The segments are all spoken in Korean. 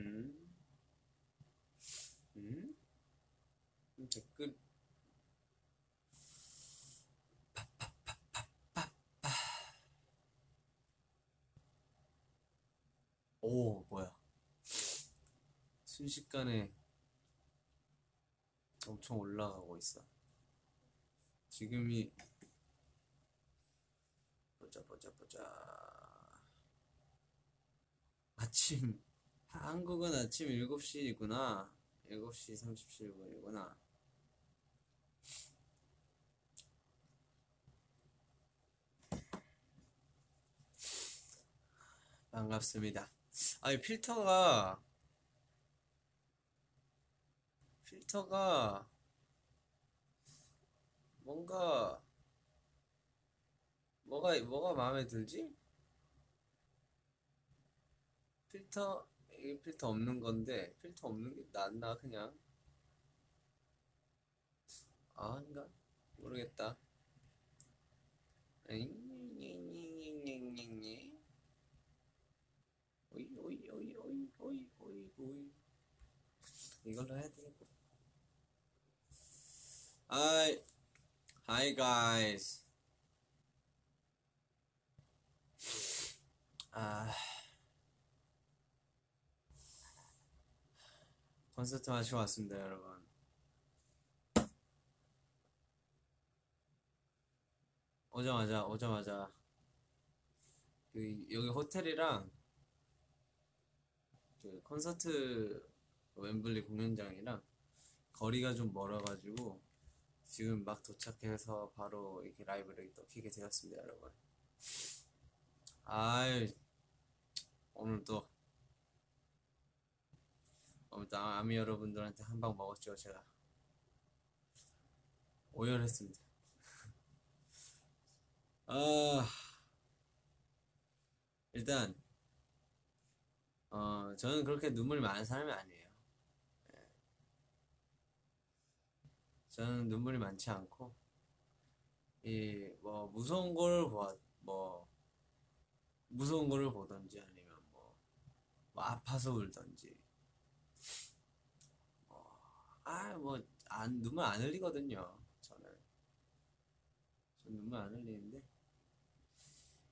음. 음? 댓글 오 뭐야 순식간에 엄청 올라가고 있어 지금이 보자 보자 보자 아침 한국은 아침 7시이구나. 7시 37분이구나. 반갑습니다. 아니 필터가 필터가 뭔가 뭐가 뭐가 마음에 들지? 필터 이게 필터 없는 건데 필터 없는 게 낫나 그냥? 아 아닌가? 모르겠다. 오이 오이 오이 오이 오이 오이 오이. 이걸로 해야 되겠고. Hi Hi guys 아 콘서트 마치고 왔습니다 여러분. 오자마자 오자마자. 그 여기 호텔이랑 그 콘서트 웸블리 공연장이랑 거리가 좀 멀어가지고 지금 막 도착해서 바로 이렇게 라이브를 또 키게 되었습니다 여러분. 아이 오늘 또 오늘 또 아미 여러분들한테 한 방 먹었죠 제가. 오열했습니다. 아 일단 어 저는 그렇게 눈물이 많은 사람이 아니에요. 예. 저는 눈물이 많지 않고 이 뭐 무서운 걸 보아 뭐 무서운 거를 보던지 아니면 뭐, 뭐 아파서 울던지 뭐 아뭐 안 눈물 안 흘리거든요 저는 전 눈물 안 흘리는데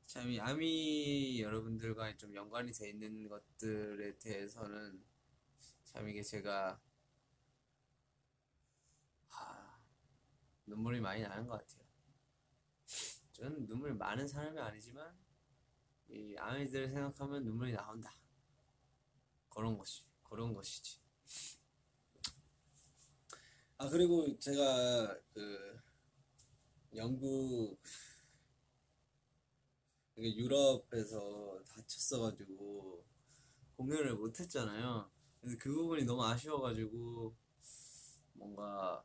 참 이 아미 여러분들과 좀 연관이 돼 있는 것들에 대해서는 참 이게 제가 하, 눈물이 많이 나는 것 같아요. 저는 눈물 많은 사람이 아니지만 이 아미들을 생각하면 눈물이 나온다. 그런 것이 그런 것이지. 아 그리고 제가 그 영국 유럽에서 다쳤어가지고 공연을 못했잖아요. 그래서 그 부분이 너무 아쉬워가지고 뭔가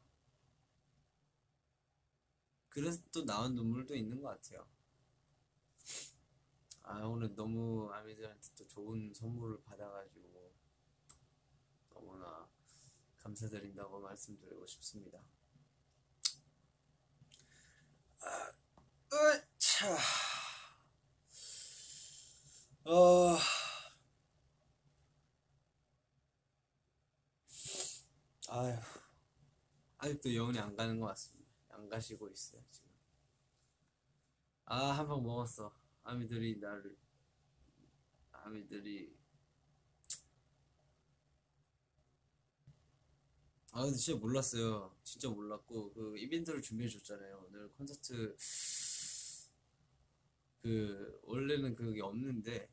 그래서 또 나온 눈물도 있는 것 같아요. 아 오늘 너무 아미들한테 또 좋은 선물을 받아가지고 너무나 감사드린다고 말씀드리고 싶습니다. 아, 으차. 어, 아휴, 아직도 영혼이 안 가는 것 같습니다. 안 가시고 있어요, 지금. 아, 한 방 먹었어. 아미들이 나를, 아미들이. 아, 근데 진짜 몰랐어요. 진짜 몰랐고, 그 이벤트를 준비해 줬잖아요. 오늘 콘서트, 그, 원래는 그게 없는데,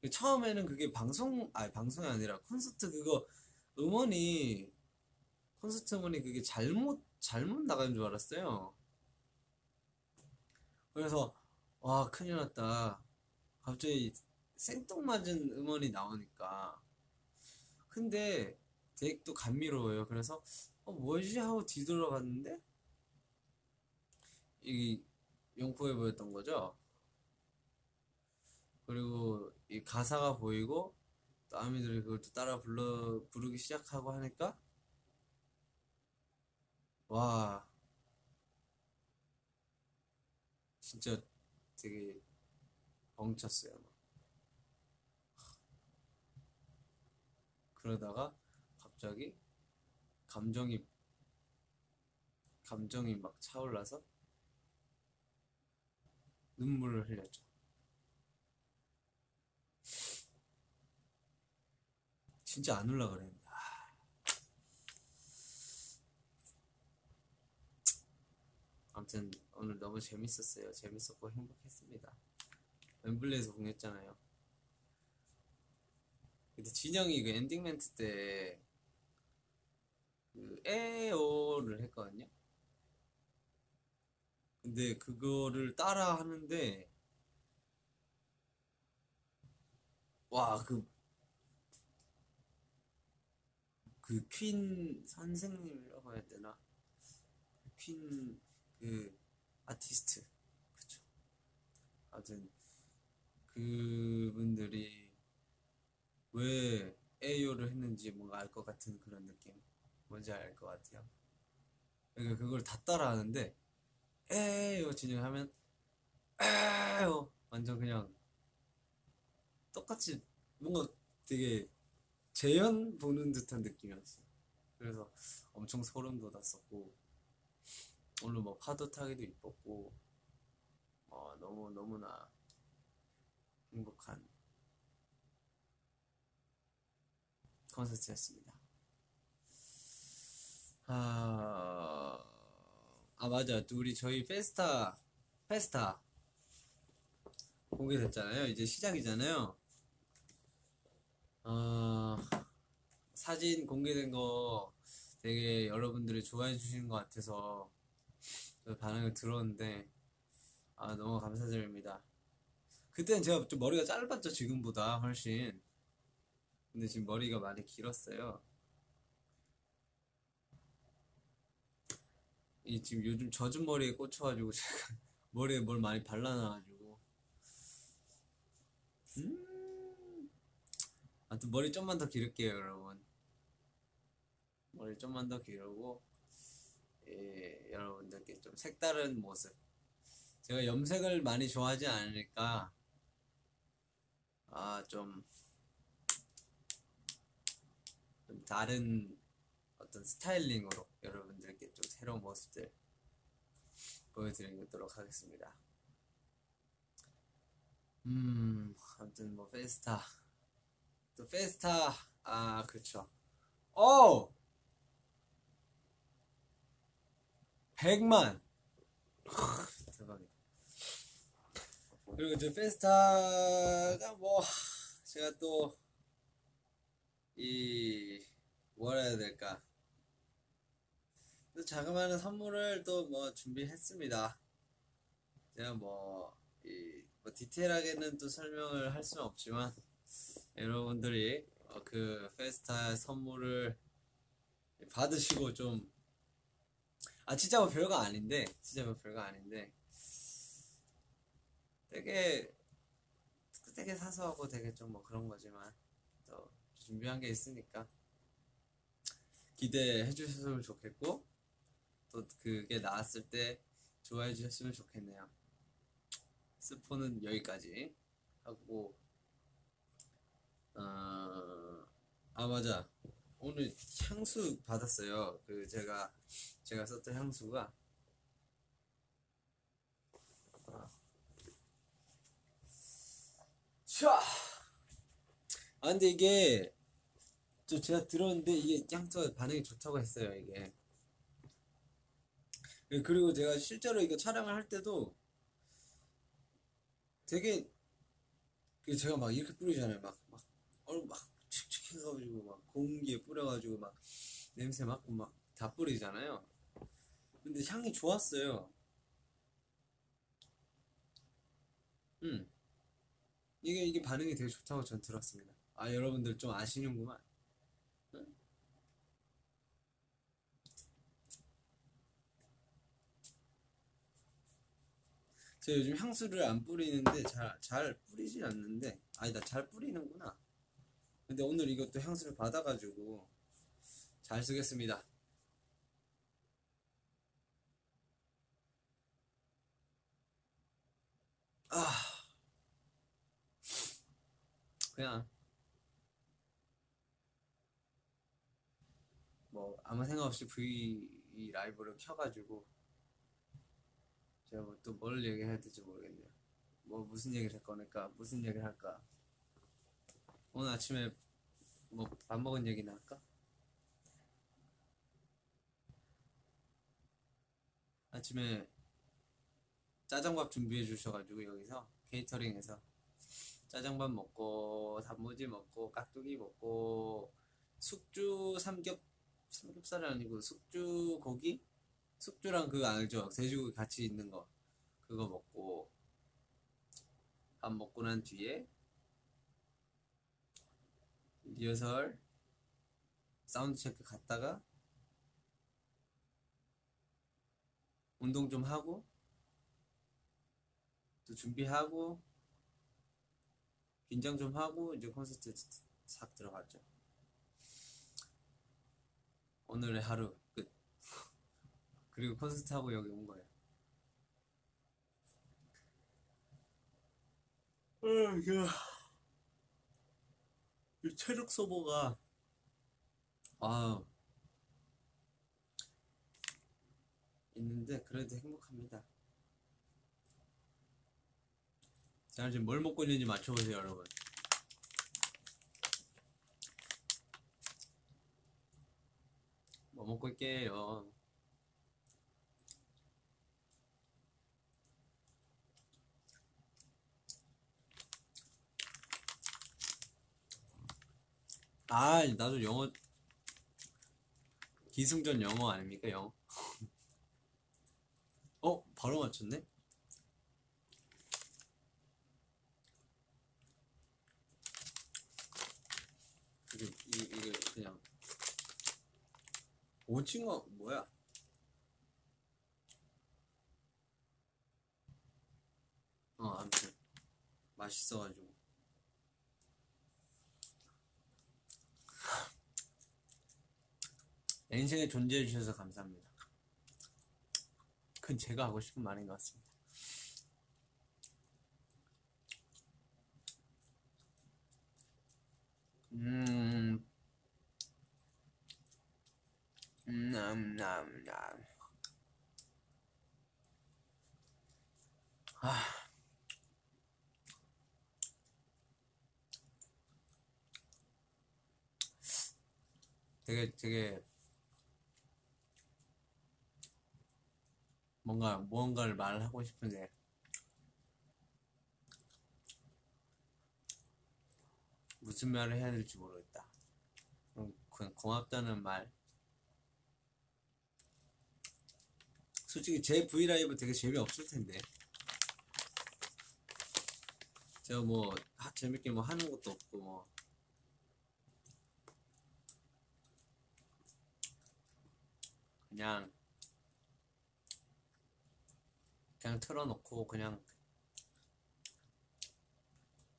그 처음에는 그게 방송, 아니, 방송이 아니라 콘서트 그거 음원이, 콘서트 음원이 그게 잘못, 잘못 나간 줄 알았어요. 그래서, 와, 큰일 났다. 갑자기 생뚱맞은 음원이 나오니까. 근데 되게 또 감미로워요. 그래서, 어, 뭐지? 하고 뒤돌아봤는데, 이 용포에 보였던 거죠. 그리고 이 가사가 보이고 또 아미들이 그걸 또 따라 불러 부르기 시작하고 하니까 와 진짜 되게 벙쳤어요. 막. 그러다가 갑자기 감정이 감정이 막 차올라서 눈물을 흘렸죠. 진짜 안 올라 그랬는데. 아. 아무튼 오늘 너무 재밌었어요. 재밌었고 행복했습니다. 웸블리에서 공연했잖아요. 근데 진영이 그 엔딩 멘트 때 그 에오를 했거든요. 근데 그거를 따라 하는데 와 그 그 퀸 선생님이라고 해야 되나? 퀸 그 아티스트 그쵸? 아무튼 그분들이 왜 에이오를 했는지 뭔가 알 것 같은 그런 느낌 뭔지 알 것 같아요. 그러니까 그걸 다 따라 하는데 에이오 진행하면 에이오 완전 그냥 똑같이 뭔가 되게 재현 보는 듯한 느낌이었어요. 그래서 엄청 소름 돋았었고 오늘 뭐 파도 타기도 이뻤고 어, 너무 너무나 행복한 콘서트였습니다. 아, 아 맞아. 우리 저희 페스타 페스타 공개됐잖아요. 이제 시작이잖아요. 어, 사진 공개된 거 되게 여러분들이 좋아해 주시는 것 같아서 그 반응을 들었는데 아 너무 감사드립니다. 그때는 제가 좀 머리가 짧았죠 지금보다 훨씬. 근데 지금 머리가 많이 길었어요. 이 지금 요즘 젖은 머리에 꽂혀가지고 제가 머리에 뭘 많이 발라놔가지고. 음. 아무튼 머리 좀만 더 기를게요 여러분. 머리 좀만 더 기르고 예, 여러분들께 좀 색다른 모습. 제가 염색을 많이 좋아하지 않으니까 아좀 좀 다른 어떤 스타일링으로 여러분들께 좀 새로운 모습들 보여드리도록 하겠습니다. 음, 아무튼 뭐 페스타 또 페스타 아 그쵸. 오 100만 대박이다. 그리고 이제 페스타가 뭐 제가 또 이 뭐라 해야 될까 또 자그마한 선물을 또 뭐 준비했습니다. 제가 뭐, 이, 뭐 디테일하게는 또 설명을 할 수는 없지만 여러분들이 어, 그 페스타 선물을 받으시고 좀 아 진짜 뭐 별거 아닌데 진짜 뭐 별거 아닌데 되게 되게 사소하고 되게 좀 뭐 그런 거지만 또 준비한 게 있으니까 기대해 주셨으면 좋겠고 또 그게 나왔을 때 좋아해 주셨으면 좋겠네요. 스포는 여기까지 하고 어, 아 맞아 오늘 향수 받았어요. 그 제가 제가 썼던 향수가 자, 아 근데 이게 저 제가 들었는데 이게 향수가 반응이 좋다고 했어요 이게. 예, 그리고 제가 실제로 이거 촬영을 할 때도 되게 그 제가 막 이렇게 뿌리잖아요. 막 막 얼굴 막 칙칙 해가지고 막 공기에 뿌려가지고 막 냄새 맡고 막 다 뿌리잖아요. 근데 향이 좋았어요. 음 이게 이게 반응이 되게 좋다고 전 들었습니다. 아 여러분들 좀 아시는구만. 응? 제가 요즘 향수를 안 뿌리는데 잘, 잘 뿌리진 않는데 아니다 잘 뿌리는구나. 근데 오늘 이것도 향수를 받아가지고 잘 쓰겠습니다. 아. 그냥 아무 생각 없이 V 라이브를 켜가지고 제가 뭐또뭘 얘기해야 될지 모르겠네요. 뭐 무슨 얘기를 할 거니까 무슨 얘기를 할까? 오늘 아침에 뭐 밥 먹은 얘기나 할까? 아침에 짜장밥 준비해 주셔가지고 여기서 케이터링에서 짜장밥 먹고 단무지 먹고 깍두기 먹고 숙주 삼겹 삼겹살이 아니고 숙주 고기 숙주랑 그거 알죠 돼지고기 같이 있는 거 그거 먹고 밥 먹고 난 뒤에 리허설 사운드 체크 갔다가 운동 좀 하고 또 준비하고 긴장 좀 하고 이제 콘서트 싹 들어갔죠. 오늘의 하루 끝. 그리고 콘서트 하고 여기 온 거예요. 아, 이거 이 체력 소모가 아 있는데 그래도 행복합니다. 자 지금 뭘 먹고 있는지 맞춰보세요, 여러분. 뭐 먹고 있게요? 아, 나도 영어 기승전 영어 아닙니까, 영어? 어, 바로 맞췄네? 이게, 이, 이게 그냥 오징어 뭐야? 어, 아무튼 맛있어가지고 내 인생에 존재해 주셔서 감사합니다. 그건 제가 하고 싶은 말인 것 같습니다. 음, 음, 남, 남, 남. 아, 되게, 되게, 뭔가, 무언가를 말하고 싶은데, 무슨 말을 해야 될지 모르겠다. 그냥 고맙다는 말. 솔직히 제 브이라이브 되게 재미없을 텐데. 제가 뭐, 하- 재밌게 뭐 하는 것도 없고, 뭐. 그냥, 그냥 틀어놓고, 그냥,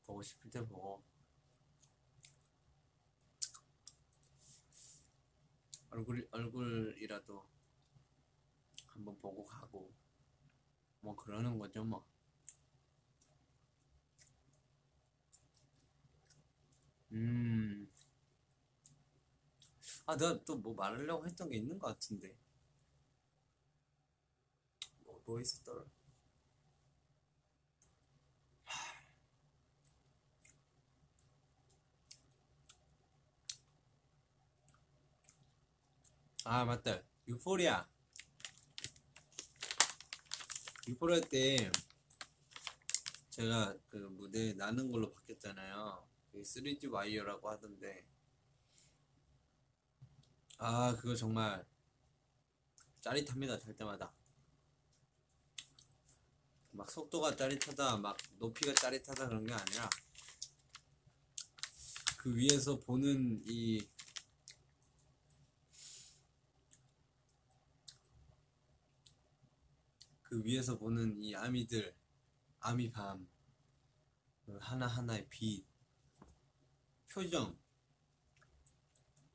보고 싶을 때 보고, 얼굴, 얼굴이라도 한번 보고 가고, 뭐 그러는 거죠, 뭐. 음. 아, 내가 또 뭐 말하려고 했던 게 있는 것 같은데. 뭐, 뭐 있었더라? 아, 맞다. 유포리아. 유포리아 때 제가 그 무대 나는 걸로 바뀌었잖아요. 그 3D 와이어라고 하던데. 아, 그거 정말 짜릿합니다. 잘 때마다. 막 속도가 짜릿하다, 막 높이가 짜릿하다 그런 게 아니라 그 위에서 보는 이 그 위에서 보는 이 아미들, 아미밤, 그 하나하나의 빛, 표정,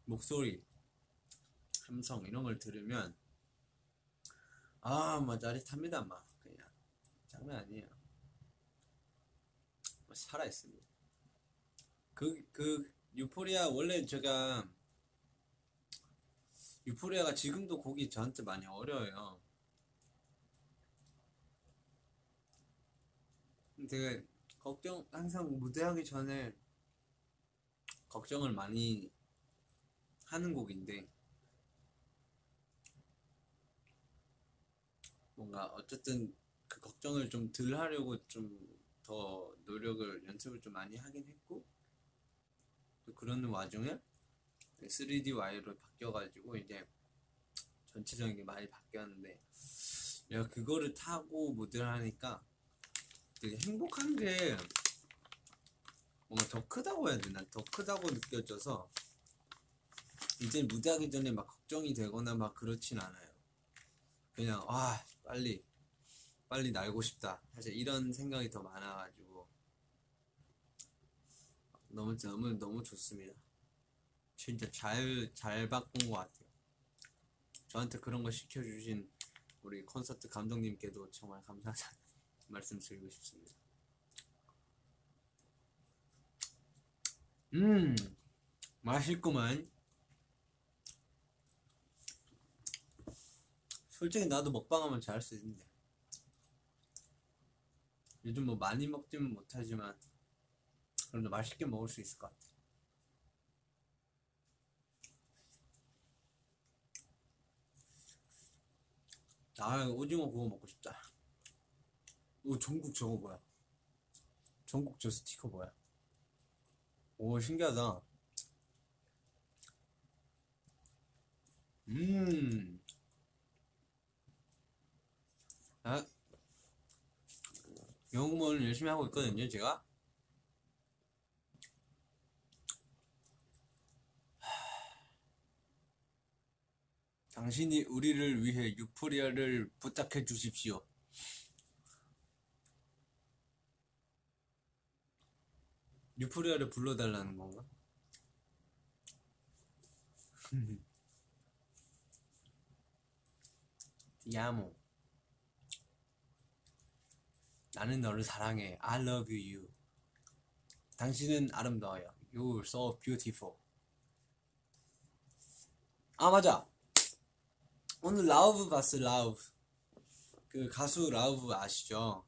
목소리, 함성 이런 걸 들으면 아, 뭐 짜릿합니다, 막 그냥 장난 아니에요. 뭐 살아 있습니다. 그, 그 유포리아 원래 제가 유포리아가 지금도 곡이 저한테 많이 어려워요. 되게 걱정 항상 무대하기 전에 걱정을 많이 하는 곡인데 뭔가 어쨌든 그 걱정을 좀 덜 하려고 좀 더 노력을 연습을 좀 많이 하긴 했고 또 그러는 와중에 3D 와이로 바뀌어가지고 이제 전체적인 게 많이 바뀌었는데 내가 그거를 타고 무대를 하니까 되게 행복한 게 뭔가 더 크다고 해야 되나? 더 크다고 느껴져서 이제 무대하기 전에 막 걱정이 되거나 막 그렇진 않아요. 그냥 와 빨리 빨리 날고 싶다. 사실 이런 생각이 더 많아가지고. 너무 너무 너무 좋습니다. 진짜 잘잘 바꾼 것 같아요. 저한테 그런 거 시켜주신 우리 콘서트 감독님께도 정말 감사하다는 말씀 드리고 싶습니다. 음 맛있구만. 솔직히 나도 먹방하면 잘할 수 있는데. 요즘 뭐 많이 먹지는 못하지만 그래도 맛있게 먹을 수 있을 것 같아. 아 오징어 구워 먹고 싶다 오 전국 저거 뭐야? 전국 저 스티커 뭐야? 오 신기하다. 음. 아, 영어 공부를 열심히 하고 있거든요, 제가. 당신이 우리를 위해 유포리아를 부탁해 주십시오. 유포리아를 불러달라는 건가? 야모. 나는 너를 사랑해. I love you. 당신은 아름다워요. You're so beautiful. 아 맞아. 오늘 라우브 봤어 라우브. 그 가수 라우브 아시죠?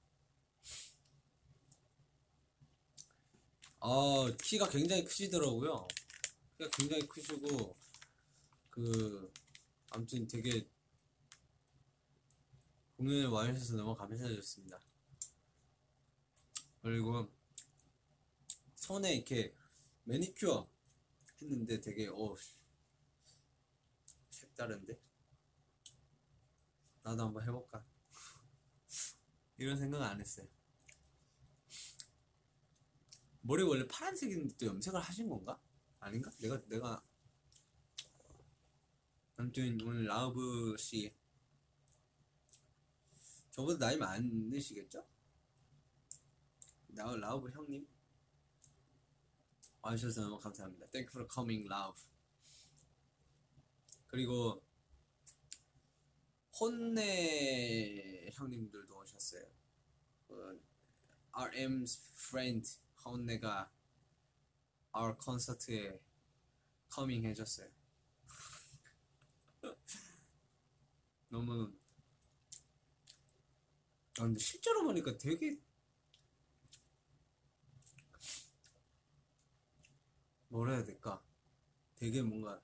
어 키가 굉장히 크시더라고요. 키가 굉장히 크시고 그 아무튼 되게 공연에 와주셔서 너무 감사드렸습니다. 그리고 손에 이렇게 매니큐어 했는데 되게 어 색다른데 나도 한번 해볼까 이런 생각 안 했어요 머리 원래 파란색인데 또 염색을 하신 건가? 아닌가? 내가 내가 아무튼 오늘 라우브 씨 저보다 나이 많으시겠죠? 라, 라우브 형님 와주셔서 너무 감사합니다. Thank you for coming, love. 그리고 HONNE 형님들도 오셨어요. 그 RM's friend HONNE가 our 콘서트에 coming 해줬어요. 너무 아 근데 실제로 보니까 되게 뭐라 해야 될까? 되게 뭔가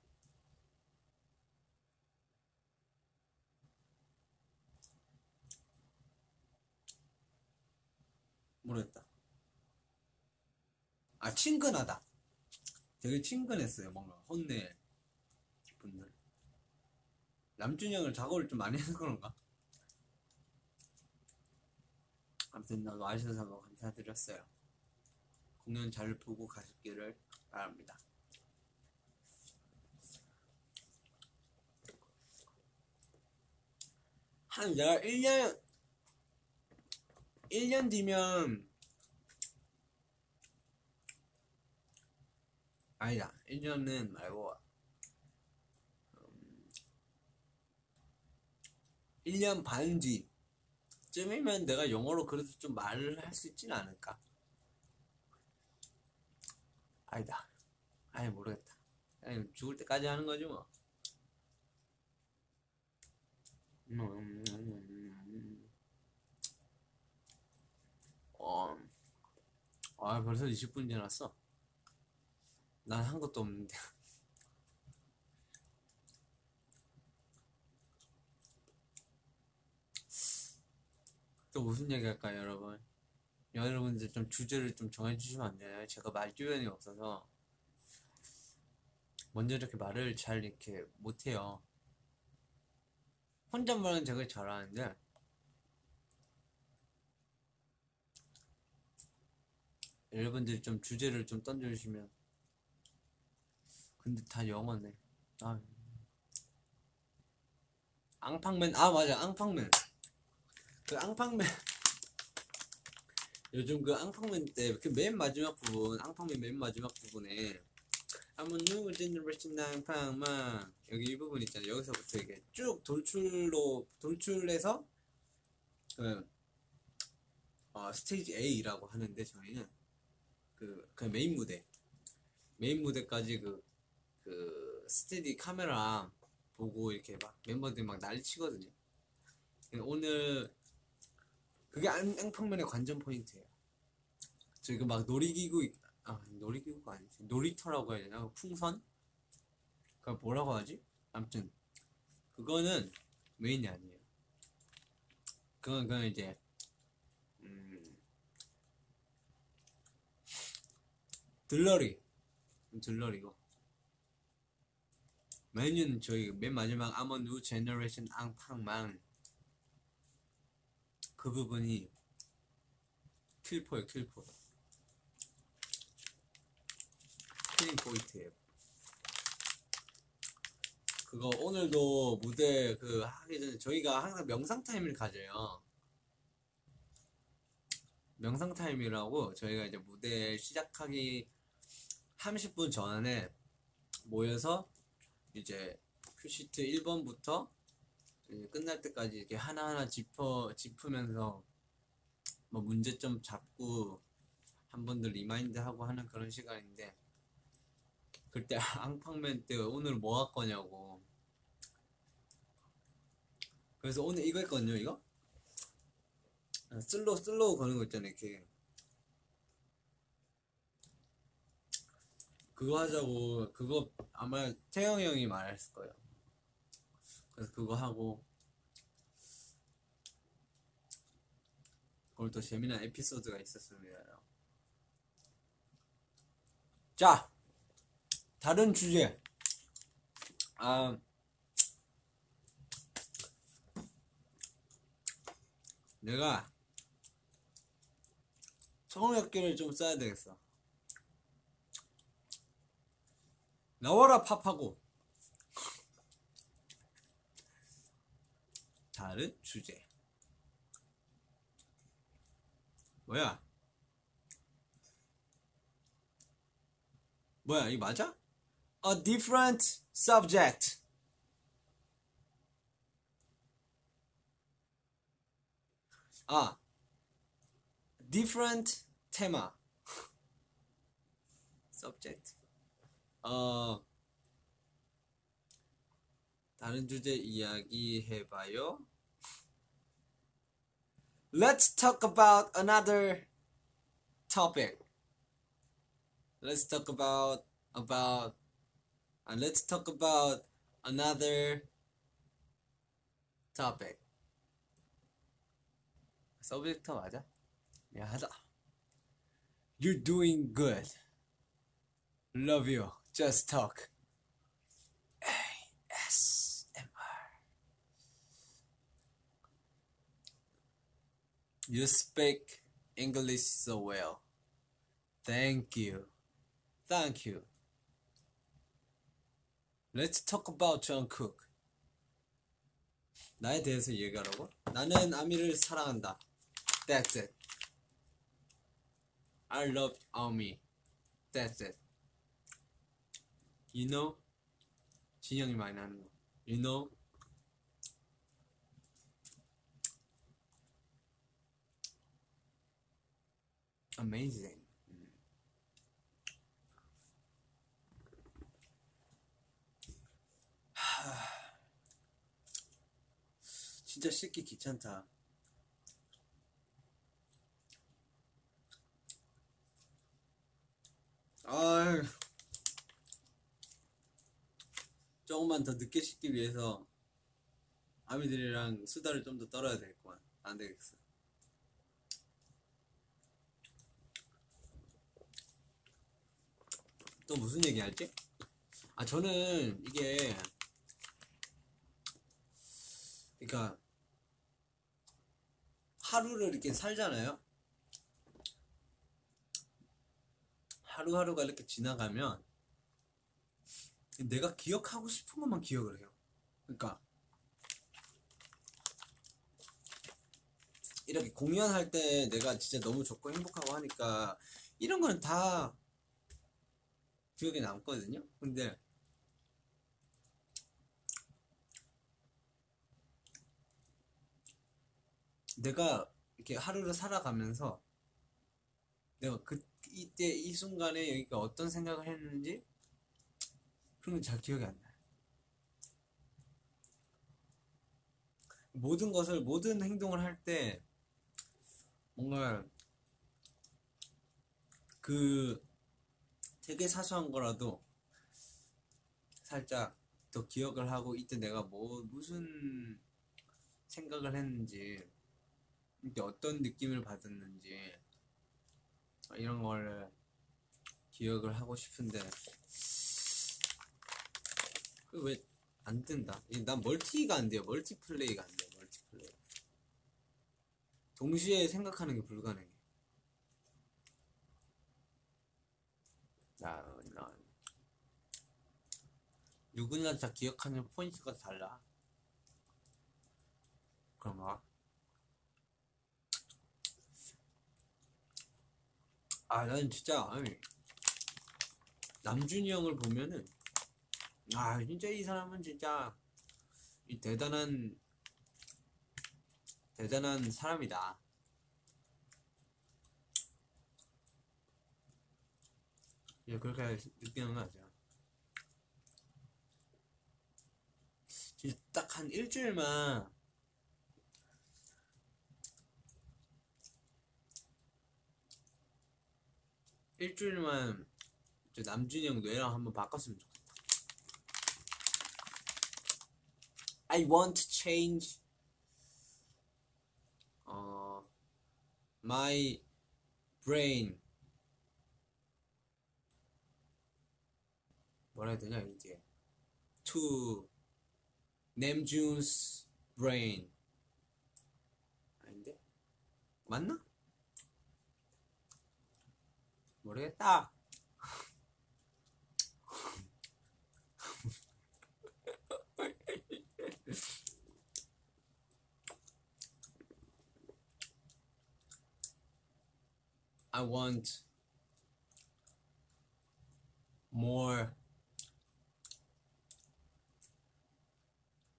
모르겠다. 아 친근하다. 되게 친근했어요. 뭔가 혼내 분들. 남준이 형을 작업을 좀 많이 해서 그런가? 아무튼 나도 아셔서 너무 감사드렸어요. 공연 잘 보고 가시기를 바랍니다. 한 내가 1년 1년 뒤면 아니다. 1년은 말고 음, 1년 반 뒤쯤이면 내가 영어로 그래도 좀 말을 할 수 있진 않을까? 아니다. 아니 모르겠다. 아니 죽을 때까지 하는 거지 뭐. 음. 어, 아 벌써 20분 지났어. 난 한 것도 없는데. 또 무슨 얘기 할까요, 여러분? 여러분들 좀 주제를 좀 정해주시면 안 되나요? 제가 말 주변이 없어서 먼저 이렇게 말을 잘 이렇게 못해요. 혼잣말은 제가 잘하는데 여러분들이 좀 주제를 좀 던져주시면 근데 다 영어네. 아. 앙팡맨 아 맞아. 앙팡맨. 그 앙팡맨. 요즘 그 앙팡맨 때 그 맨 마지막 부분 앙팡맨 맨 마지막 부분에 a new generation 앙팡맨 여기 이 부분 있잖아요 여기서부터 이게 쭉 돌출로 돌출해서 그 어, 스테이지 A라고 하는데 저희는 그, 그 메인 무대. 메인 무대까지 그, 그 steady 카메라 보고 이렇게 막 멤버들이 막 난리 치거든요. 오늘 그게 앙, 앙팡맨의 관전 포인트예요. 저희가 막 놀이기구 있- 아 놀이기구가 아니지. 놀이터라고 해야 되나? 풍선? 그 뭐라고 하지? 아무튼 그거는 메인이 아니에요. 그건 그냥 이제 음 들러리. 들러리고 메뉴는 저희 맨 마지막 아머 뉴 제너레이션 앙팡망 그 부분이 킬포예요 킬포. 킬링 포인트예요. 그거 오늘도 무대 그 하기 전에 저희가 항상 명상 타임을 가져요. 명상 타임이라고 저희가 이제 무대 시작하기 30분 전에 모여서 이제 큐시트 1번부터 이제 끝날 때까지 이렇게 하나하나 짚어 짚으면서 뭐 문제점 잡고 한 번 더 remind 하고 하는 그런 시간인데 그때 앙팡맨 때 오늘 뭐 할 거냐고. 그래서 오늘 이거 했거든요 이거? 아, slow slow 거는 거 있잖아요 이렇게 그거 하자고 그거 아마 태형이 형이 말했을 거예요. 그래서 그거 하고. 오늘 또 재미난 에피소드가 있었습니다 자 다른 주제. 아 내가 성역기를 좀 써야 되겠어 나와라 팝하고 다른 주제 뭐야 뭐야 이 맞아? A different subject 아 different 테마 subject 어 다른 주제 이야기 해봐요. Let's talk about another topic. Let's talk about about uh, let's talk about another topic. 서브젝트 맞아? 미안하다. You're doing good. Love you. Just talk. ASMR. You speak English so well. Thank you. Thank you. Let's talk about Jungkook. 나에 대해서 얘기하라고? 나는 아미를 사랑한다. That's it. I love Ami. That's it. You know? 진영이 많이 나는 거. You know? Amazing. 진짜 씻기 귀찮다. 아, 조금만 더 늦게 씻기 위해서 아미들이랑 수다를 좀 더 떨어야 되겠구만. 안 되겠어. 또 무슨 얘기 할지? 아, 저는 이게, 그러니까, 하루를 이렇게 살잖아요? 하루하루가 이렇게 지나가면, 내가 기억하고 싶은 것만 기억을 해요. 그러니까, 이렇게 공연할 때 내가 진짜 너무 좋고 행복하고 하니까, 이런 거는 다 기억에 남거든요. 근데, 내가 이렇게 하루를 살아가면서 내가 그 이때 이 순간에 여기가 어떤 생각을 했는지 그런 게잘 기억이 안 나요. 모든 것을 모든 행동을 할 때 뭔가 그 되게 사소한 거라도 살짝 더 기억을 하고 이때 내가 뭐 무슨 생각을 했는지 이때 어떤 느낌을 받았는지 이런 걸 기억을 하고 싶은데 그 왜 안 된다? 이- 난 멀티가 안 돼요. 멀티플레이가 안 돼요. 멀티플레이. 동시에 생각하는 게 불가능해. 야, 나 누구나 다 기억하는 포인트가 달라. 그런가? 아, 나는 진짜 아니, 남준이 형을 보면은 아, 진짜 이 사람은 진짜 이 대단한 대단한 사람이다. 예, 그렇게 느끼는 거 같아요. 진짜 딱 한 일주일만 일주일만 저 남준이 형 뇌랑 한번 바꿨으면 좋겠다. I want to change 어, my brain 뭐라 해야 되냐 이제 to Namjoon's brain 아닌데 맞나? 모르겠다. I want more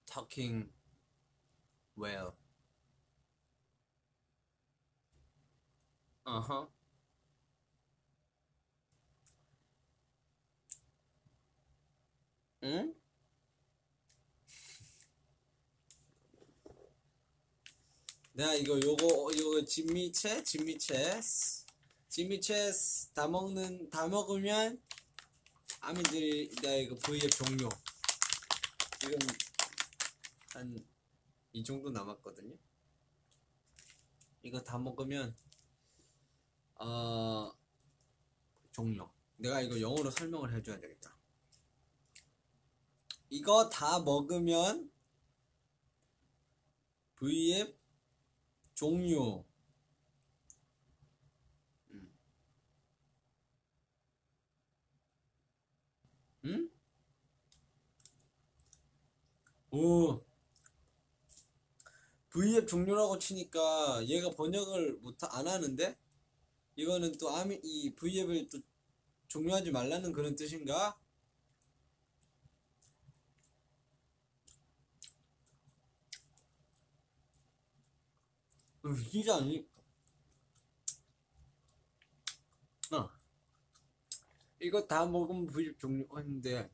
talking well. Uh huh. 응? 내가 이거 요거 요거 진미채? 진미채. 진미채 다 먹는 다 먹으면 아미들이 내가 이거 V앱 종료. 지금 한 이 정도 남았거든요. 이거 다 먹으면 어 종료. 내가 이거 영어로 설명을 해줘야 되겠다. 이거 다 먹으면 V앱 종료. 음. 응? 오. V앱 종료라고 치니까 얘가 번역을 못, 안 하는데? 이거는 또 아미, 이 V앱을 또 종료하지 말라는 그런 뜻인가? 진짜 아니. 어. 이거 다 먹으면 부집 종료했는데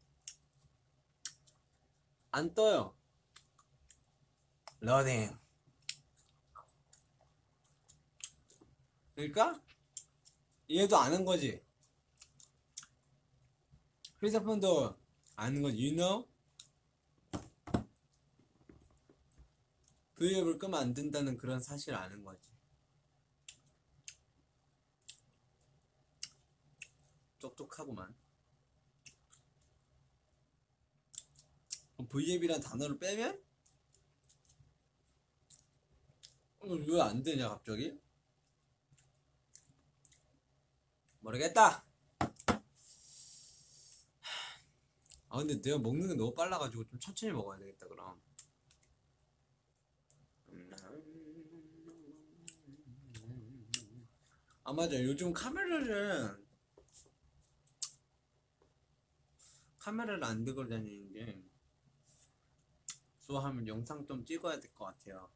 안 떠요. 러딩. 그러니까 얘도 아는 거지. 휴대폰도 아는 거지. You know? V앱을 끄면 안 된다는 그런 사실을 아는 거지. 똑똑하구만. V앱이란 단어를 빼면? 왜 안 되냐 갑자기? 모르겠다. 아 근데 내가 먹는 게 너무 빨라가지고 좀 천천히 먹어야 되겠다 그럼. 아 맞아 요즘 카메라를 카메라를 안 들고 다니는 게 좋아하면 영상 좀 찍어야 될 것 같아요.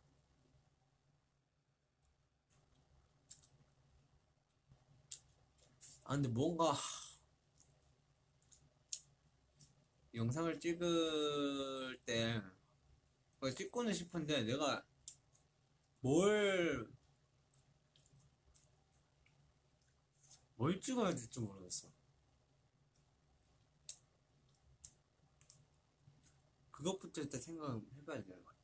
아 근데 뭔가 영상을 찍을 때 찍고는 싶은데 내가 뭘 뭘 찍어야 될지 모르겠어. 그것부터 일단 생각해봐야 거야.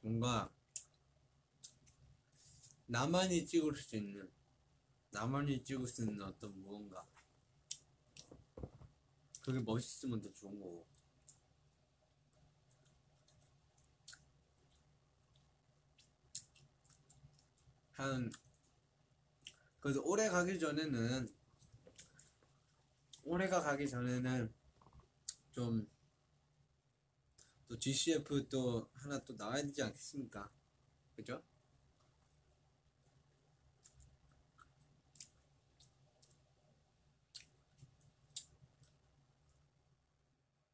뭔가 나만이 찍을 수 있는 나만이 찍을 수 있는 어떤 무언가 그게 멋있으면 더 좋은 거고 한 그래서 올해 가기 전에는 올해가 가기 전에는 좀 또 GCF 또 하나 또 나와야 되지 않겠습니까? 그죠?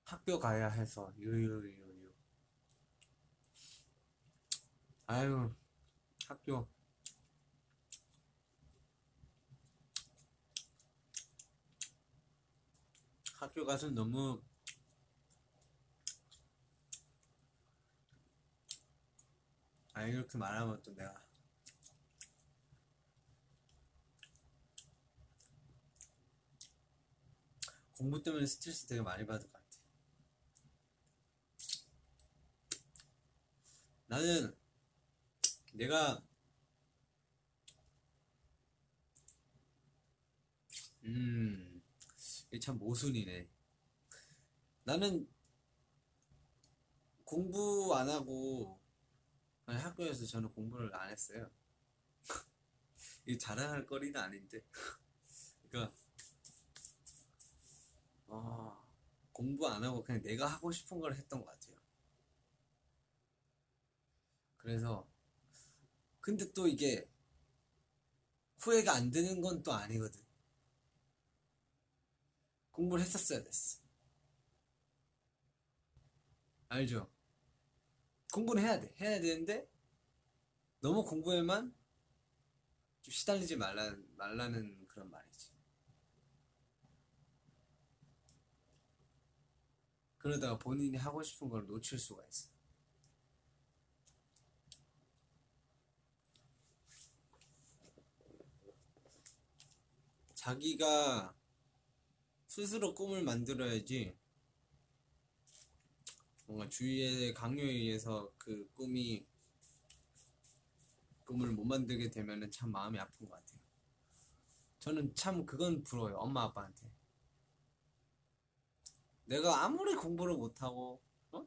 학교 가야 해서 유유유유 아유 학교 학교 가서 너무 아 이렇게 말하면 또 내가 공부 때문에 스트레스 되게 많이 받을 것 같아. 나는 내가 음 참 모순이네. 나는 공부 안 하고 학교에서 저는 공부를 안 했어요. 이게 자랑할 거리는 아닌데. 그러니까 아, 공부 안 하고 그냥 내가 하고 싶은 걸 했던 것 같아요. 그래서 근데 또 이게 후회가 안 되는 건 또 아니거든. 공부를 했었어야 됐어. 알죠? 공부는 해야 돼. 해야 되는데 너무 공부에만 좀 시달리지 말라, 말라는 그런 말이지. 그러다가 본인이 하고 싶은 걸 놓칠 수가 있어. 자기가 스스로 꿈을 만들어야지 뭔가 주위의 강요에 의해서 그 꿈이 꿈을 못 만들게 되면은 참 마음이 아픈 것 같아요. 저는 참 그건 부러워요. 엄마 아빠한테. 내가 아무리 공부를 못하고 어?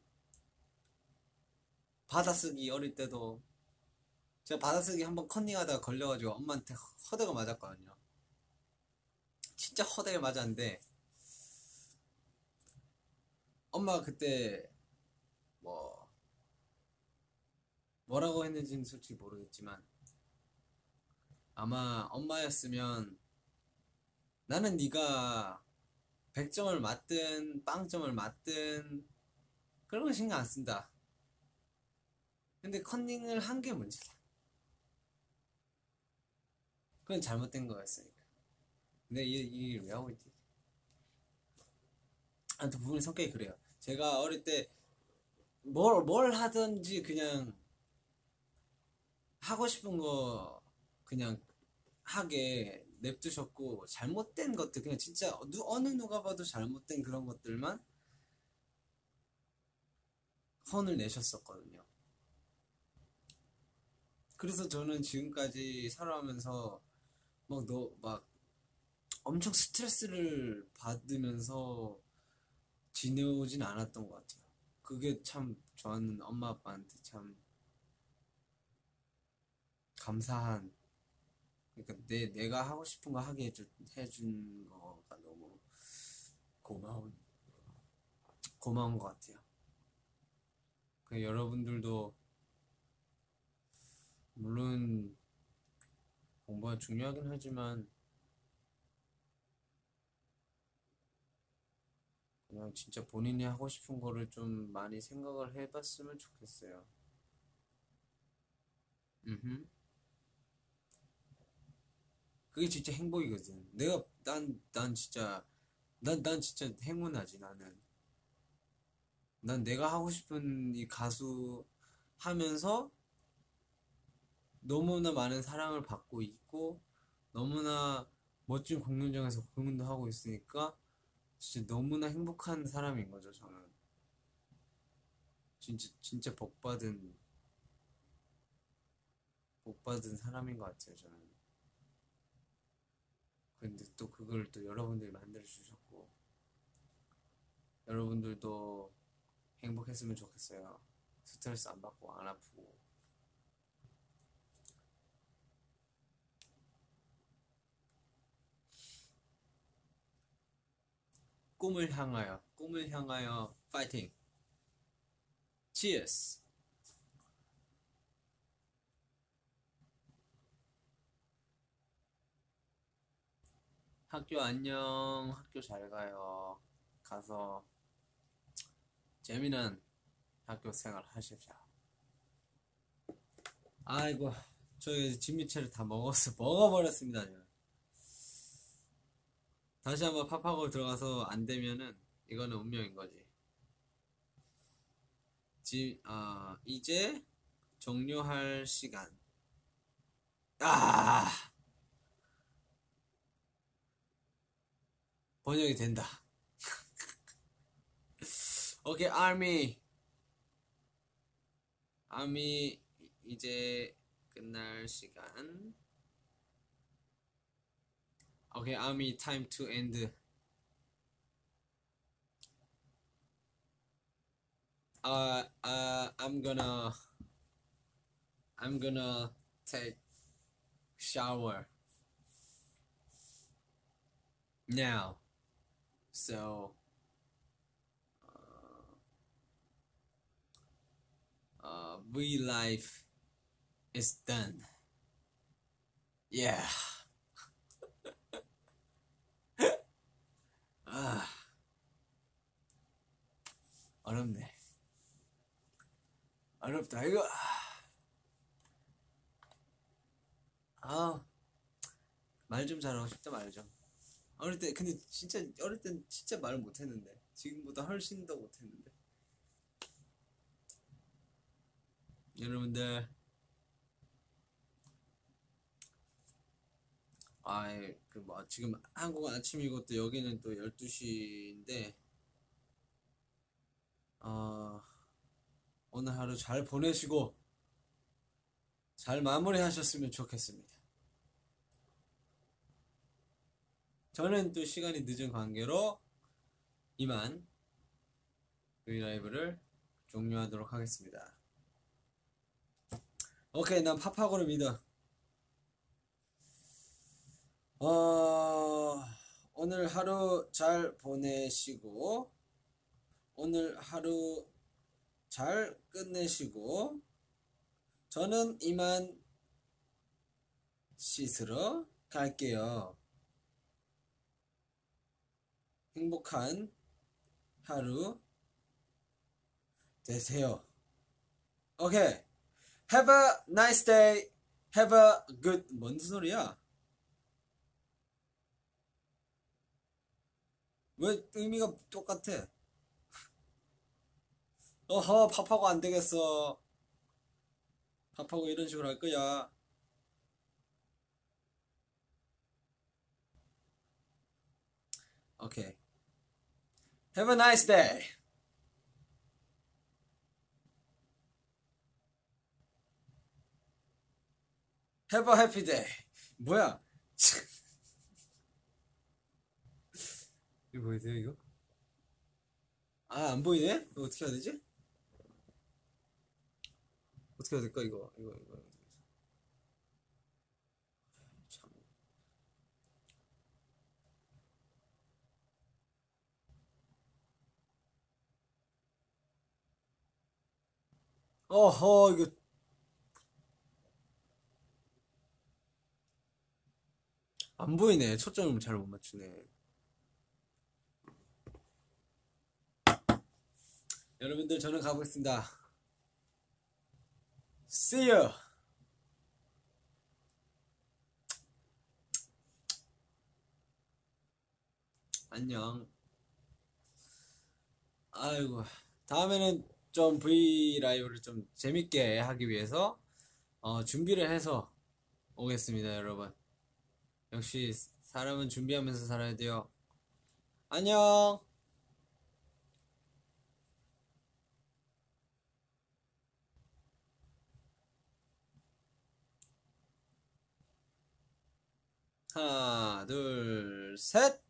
받아쓰기 어릴 때도 제가 받아쓰기 한번 컨닝하다가 걸려가지고 엄마한테 허대가 맞았거든요. 진짜 허대가 맞았는데 엄마가 그때 뭐 뭐라고 했는지는 솔직히 모르겠지만 아마 엄마였으면 나는 네가 100점을 맞든 빵점을 맞든 그런 거 신경 안 쓴다. 근데 컨닝을 한 게 문제다. 그건 잘못된 거였으니까. 근데 이, 이 일을 왜 하고 있지? 아무튼 부모님 성격이 그래요. 제가 어릴 때 뭘, 뭘 하든지 그냥 하고 싶은 거 그냥 하게 냅두셨고 잘못된 것들 그냥 진짜 누, 어느 누가 봐도 잘못된 그런 것들만 혼을 내셨었거든요. 그래서 저는 지금까지 살아가면서 막 너막 엄청 스트레스를 받으면서 지내오진 않았던 것 같아요. 그게 참 저는 엄마 아빠한테 참 감사한 그러니까 내 내가 하고 싶은 거 하게 해준 해준 거가 너무 고마운 고마운 것 같아요. 그 여러분들도 물론 공부가 중요하긴 하지만 그냥 진짜 본인이 하고 싶은 거를 좀 많이 생각을 해봤으면 좋겠어요. 음. 그게 진짜 행복이거든. 내가 난 난 진짜 난 난 진짜 행운하지 나는. 난 내가 하고 싶은 이 가수 하면서 너무나 많은 사랑을 받고 있고 너무나 멋진 공연장에서 공연도 하고 있으니까 진짜 너무나 행복한 사람인 거죠 저는. 진짜 진짜 복 받은 복 받은 사람인 것 같아요 저는. 근데 또 그걸 또 여러분들이 만들어 주셨고 여러분들도 행복했으면 좋겠어요. 스트레스 안 받고 안 아프고 꿈을 향하여 꿈을 향하여 파이팅 Cheers. 학교 안녕. 학교 잘 가요. 가서 재미난 학교 생활 하십시오. 아이고 저희 진미채를 다 먹었어 먹어버렸습니다 제가. 다시 한번 팝하고 들어가서 안 되면은 이거는 운명인 거지. 지, 아, 이제 종료할 시간. 아! 번역이 된다. 오케이, 아미. 아미, 이제 끝날 시간. Okay, Army, time to end. Uh, uh, I'm gonna, I'm gonna take shower now. So, uh, uh, V life is done. Yeah. 아, 어렵네. 어렵다, 이거. 아, 말 좀 잘하고 싶다, 말 좀. 어릴 때, 근데 진짜, 어릴 땐 진짜 말 못했는데. 지금보다 훨씬 더 못했는데. 여러분들, 아, 그뭐 지금 한국은 아침이고 또 여기는 또 12시인데 어, 오늘 하루 잘 보내시고 잘 마무리하셨으면 좋겠습니다. 저는 또 시간이 늦은 관계로 이만 이 라이브를 종료하도록 하겠습니다. 오케이, 난 팝하고를 믿어. 어, 오늘 하루 잘 보내시고, 오늘 하루 잘 끝내시고, 저는 이만 씻으러 갈게요. 행복한 하루 되세요. 오케이. Have a nice day. Have a good. 뭔 소리야? 왜 의미가 똑같아? 어허 팝하고 안 되겠어. 팝하고 이런 식으로 할 거야. 오케이 Have a nice day. Have a happy day. 뭐야 이거 보이세요 이거? 아 안 보이네? 이거 어떻게 해야 되지? 어떻게 해야 될까 이거 이거 이거 참 어허 이거 안 보이네 초점을 잘 못 맞추네 여러분들 저는 가보겠습니다. See you. 안녕. 아이고 다음에는 좀 V 라이브를 좀 재밌게 하기 위해서 어, 준비를 해서 오겠습니다 여러분. 역시 사람은 준비하면서 살아야 돼요. 안녕 하나 둘 셋